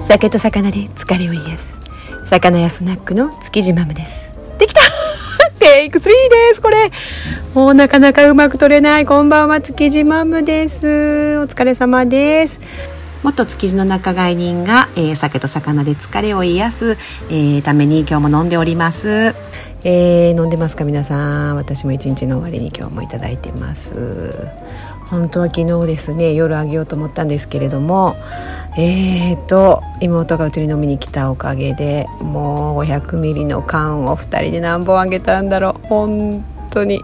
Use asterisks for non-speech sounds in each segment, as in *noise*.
酒と魚で疲れを癒す。魚やスナックの築地マムです。できた！*laughs* テイク3です。これ。もうなかなかうまく取れない。こんばんは築地マムです。お疲れ様です。元築地の仲買人が、えー、酒と魚で疲れを癒す、えー、ために今日も飲んでおります、えー、飲んでますか皆さん。私も一日の終わりに今日もいただいてます。本当は昨日ですね夜あげようと思ったんですけれどもえーと妹がうちに飲みに来たおかげでもう500ミリの缶を2人で何本あげたんだろう。本当に。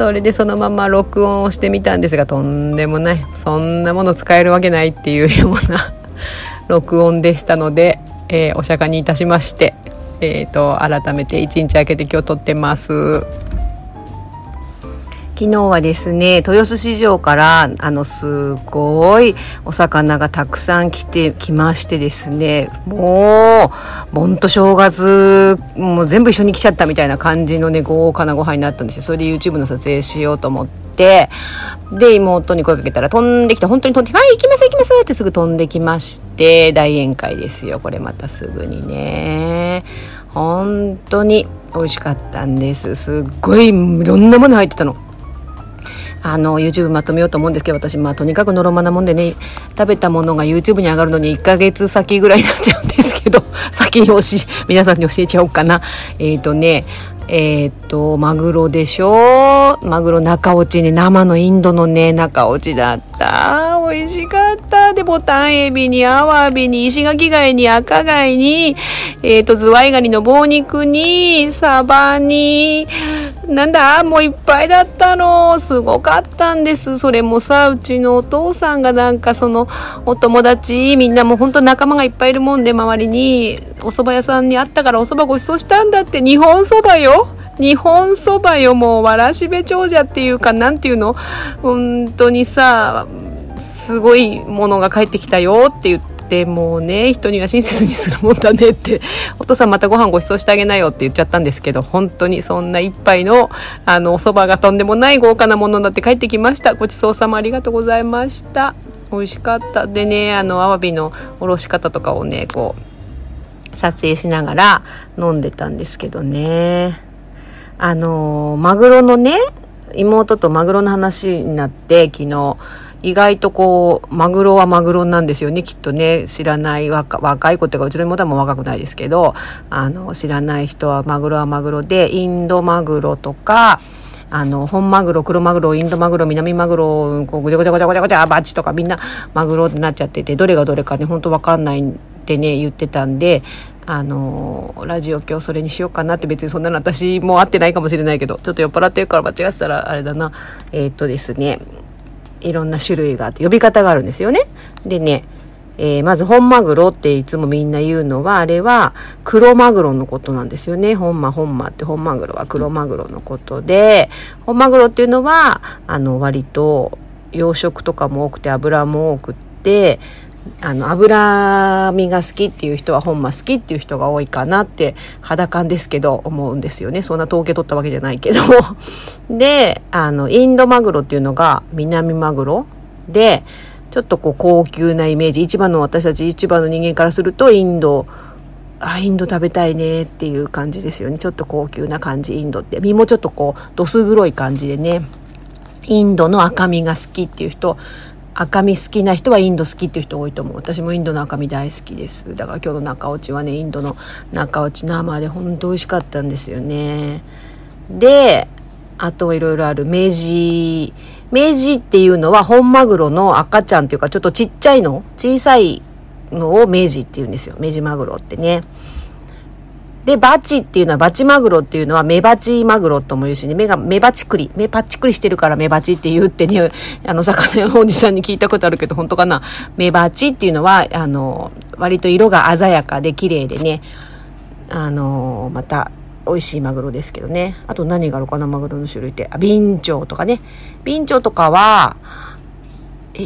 それでそのまま録音をしてみたんですがとんでもないそんなもの使えるわけないっていうような *laughs* 録音でしたので、えー、お釈迦にいたしまして、えーと、と改めて1日空けて今日撮ってます。昨日はですね、豊洲市場から、あの、すごいお魚がたくさん来て、きましてですね、もう、ほんと正月、もう全部一緒に来ちゃったみたいな感じのね、豪華なご飯になったんですよ。それで YouTube の撮影しようと思って、で、妹に声かけたら飛んできて、本当に飛んできて、はい、行きます行きますってすぐ飛んできまして、大宴会ですよ。これまたすぐにね。本当に美味しかったんです。すっごいいろんなもの入ってたの。あの YouTube まとめようと思うんですけど私まあとにかくのろまなもんでね食べたものが YouTube に上がるのに1ヶ月先ぐらいになっちゃうんですけど *laughs* 先に教え皆さんに教えちゃおうかなえっ、ー、とねえっ、と、マグロでしょ？マグロ中落ちね、生のインドのね、中落ちだった。美味しかった。で、ボタンエビに、アワビに、石垣貝に、赤貝に、えっ、と、ズワイガニの棒肉に、サバに、なんだ？もういっぱいだったの。すごかったんです。それもさ、うちのお父さんがなんかその、お友達、みんなもうほんと仲間がいっぱいいるもんで、周りに、お蕎麦屋さんにあったからお蕎麦ご馳走したんだって、日本蕎麦よ。日本そばよもうわらしべ長者っていうかなんていうの？本当にさすごいものが帰ってきたよって言ってもうね人には親切にするもんだねって *laughs* お父さんまたご飯ご馳走してあげなよって言っちゃったんですけど本当にそんな一杯のあのお蕎麦がとんでもない豪華なものになって帰ってきました。ごちそうさまありがとうございました。美味しかった。でねあのアワビのおろし方とかをねこう撮影しながら飲んでたんですけどね。あのマグロのね、妹とマグロの話になって、昨日、意外とこう、マグロはマグロなんですよね、きっとね。知らない若若い子っていうか、うちの妹はもう若くないですけど、あの、知らない人はマグロはマグロで、インドマグロとか、あの、本マグロ、黒マグロ、インドマグロ、南マグロ、こう、ぐちゃぐちゃぐちゃぐちゃぐちゃ、バチとかみんなマグロになっちゃってて、どれがどれかね、ほんとわかんないってね、言ってたんで、あのラジオ今日それにしようかなって別にそんなの私も合ってないかもしれないけどちょっと酔っ払ってるから間違ってたらあれだなえー、っとですねいろんな種類があって呼び方があるんですよねでねえー、まず本マグロっていつもみんな言うのは、あれは黒マグロのことなんですよね。本マ本マって本マグロは黒マグロのことで、本マグロっていうのは、あの割と養殖とかも多くて油も多くって、あの脂身が好きっていう人は本間好きっていう人が多いかなって肌感ですけど思うんですよね。そんな統計取ったわけじゃないけど。*laughs* であのインドマグロっていうのが南マグロでちょっとこう高級なイメージ一番の私たち一番の人間からするとインドあインド食べたいねっていう感じですよね。ちょっと高級な感じインドって。身もちょっとこうどす黒い感じでね。インドの赤身が好きっていう人赤身好きな人はインド好きっていう人多いと思う。私もインドの赤身大好きです。だから今日の中落ちはねインドの中落ち生で本当美味しかったんですよね。であといろいろある明治明治っていうのは本マグロの赤ちゃんっていうかちょっとちっちゃいの小さいのを明治って言うんですよ。明治マグロってね。で、バチっていうのは、バチマグロっていうのは、メバチマグロとも言うしね、目が、目バチクリ、目パッチクリしてるからメバチって言うってね、あの、魚屋のおじさんに聞いたことあるけど、本当かな？メバチっていうのは、あの、割と色が鮮やかで綺麗でね、あの、また、美味しいマグロですけどね。あと何があるかな、マグロの種類って。あ、ビンチョウとかね。ビンチョウとかは、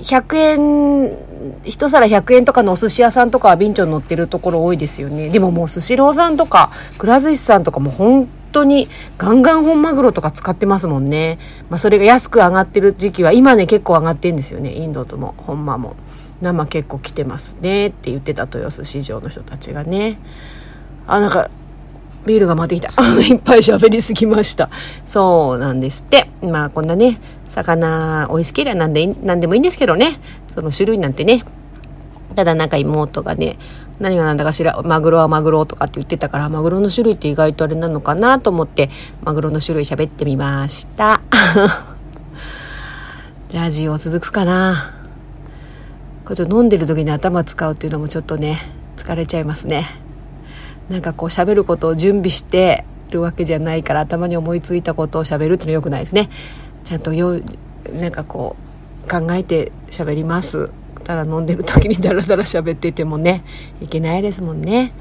100円、一皿100円とかのお寿司屋さんとかはビンチョウ乗ってるところ多いですよね。でももうスシローさんとか、くら寿司さんとかも本当にガンガン本マグロとか使ってますもんね。まあそれが安く上がってる時期は、今ね結構上がってんですよね。インドとも、本間も。生結構来てますねって言ってた豊洲市場の人たちがねあなんかビールが回ってきた *laughs* いっぱい喋りすぎましたそうなんですってまあこんなね魚美味しければ何で何でもいいんですけどね。その種類なんてね。ただなんか妹がね何が何だかしらマグロはマグロとかって言ってたからマグロの種類って意外とあれなのかなと思ってマグロの種類喋ってみました。*laughs* ラジオ続くかな。これちょっと飲んでる時に頭使うっていうのもちょっとね疲れちゃいますね。なんかこう喋ることを準備してるわけじゃないから頭に思いついたことを喋るっていうのは良くないですね。ちゃんとよなんかこう考えて喋ります。ただ飲んでる時にダラダラ喋っててもねいけないですもんね。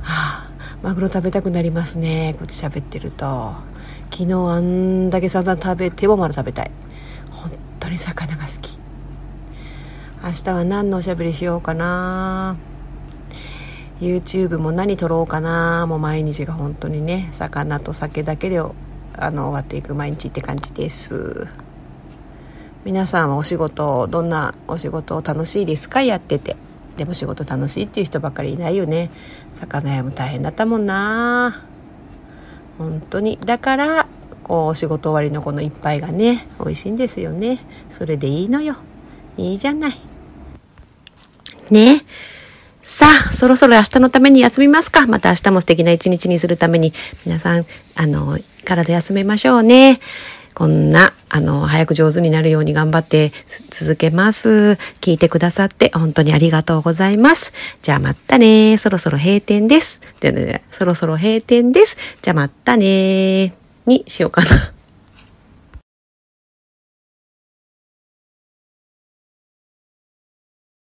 はあマグロ食べたくなりますね。こっち喋ってると。昨日あんだけ散々食べてもまだ食べたい。本当に魚が好き。明日は何のおしゃべりしようかな。YouTube も何撮ろうかな。もう毎日が本当にね魚と酒だけであの終わっていく毎日って感じです。皆さんはお仕事どんなお仕事楽しいですか？やってて。でも仕事楽しいっていう人ばっかりいないよね。魚屋も大変だったもんな。本当に。だからこうお仕事終わりのこの一杯がね美味しいんですよね。それでいいのよ。いいじゃない。ね。さあ、そろそろ明日のために休みますか。また明日も素敵な一日にするために、皆さん、あの、体休めましょうね。こんな、あの、早く上手になるように頑張って続けます。聞いてくださって本当にありがとうございます。じゃあまたね。そろそろ閉店です。じゃあね、そろそろ閉店です。じゃあまたね。にしようかな。